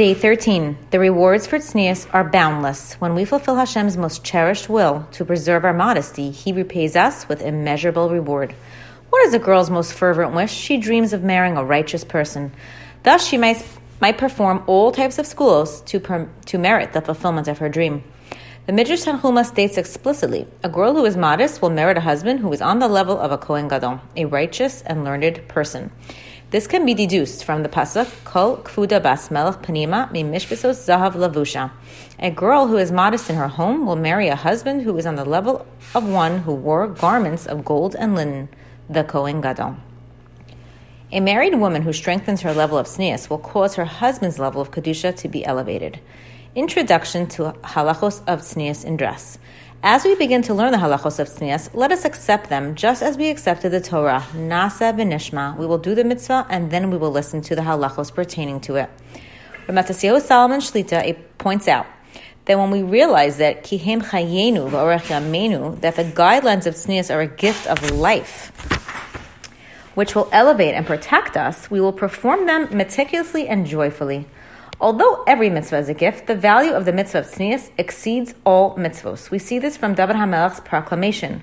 Day 13. The rewards for tznius are boundless. When we fulfill Hashem's most cherished will to preserve our modesty, He repays us with immeasurable reward. What is a girl's most fervent wish? She dreams of marrying a righteous person. Thus, she might, might perform all types of segulos to, per, to merit the fulfillment of her dream. The Midrash Tanhuma states explicitly, a girl who is modest will merit a husband who is on the level of a Kohen Gadol, a righteous and learned person. This can be deduced from the pasuk Kol Kfuda Bas Melech Panima Mi Mishbesos Zahav Lavusha. A girl who is modest in her home will marry a husband who is on the level of one who wore garments of gold and linen, the Kohen Gadol. A married woman who strengthens her level of tznius will cause her husband's level of kedusha to be elevated. Introduction to halachos of tznius in dress. As we begin to learn the halachos of tznius, let us accept them just as we accepted the Torah. Naaseh v'nishma. We will do the mitzvah and then we will listen to the halachos pertaining to it. Rav Matisyahu Salomon Shlita points out that when we realize that kihem chayenu yamenu, that the guidelines of tznius are a gift of life, which will elevate and protect us, we will perform them meticulously and joyfully. Although every mitzvah is a gift, the value of the mitzvah of tznius exceeds all mitzvos. We see this from David HaMelech's proclamation.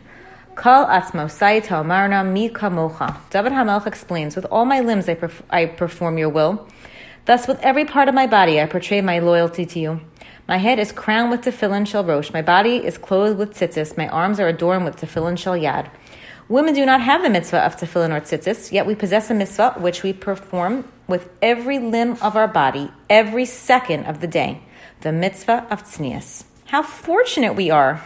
Kal atzmosai ta'omarna mi kamocha. David HaMelech explains, with all my limbs I, perf- I perform your will. Thus with every part of my body I portray my loyalty to you. My head is crowned with tefillin shel rosh. My body is clothed with tzitzis. My arms are adorned with tefillin shel yad. Women do not have the mitzvah of tefillin or tzitzis, yet we possess a mitzvah which we perform with every limb of our body every second of the day, the mitzvah of tznius. How fortunate we are!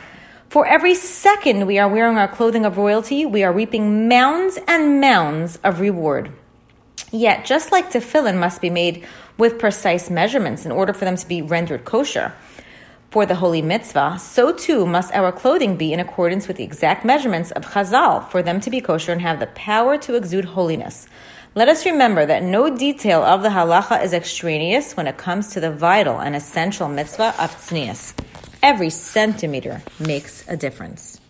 For every second we are wearing our clothing of royalty, we are reaping mounds and mounds of reward. Yet, just like tefillin must be made with precise measurements in order for them to be rendered kosher, for the holy mitzvah, so too must our clothing be in accordance with the exact measurements of Chazal for them to be kosher and have the power to exude holiness. Let us remember that no detail of the halacha is extraneous when it comes to the vital and essential mitzvah of tznius. Every centimeter makes a difference.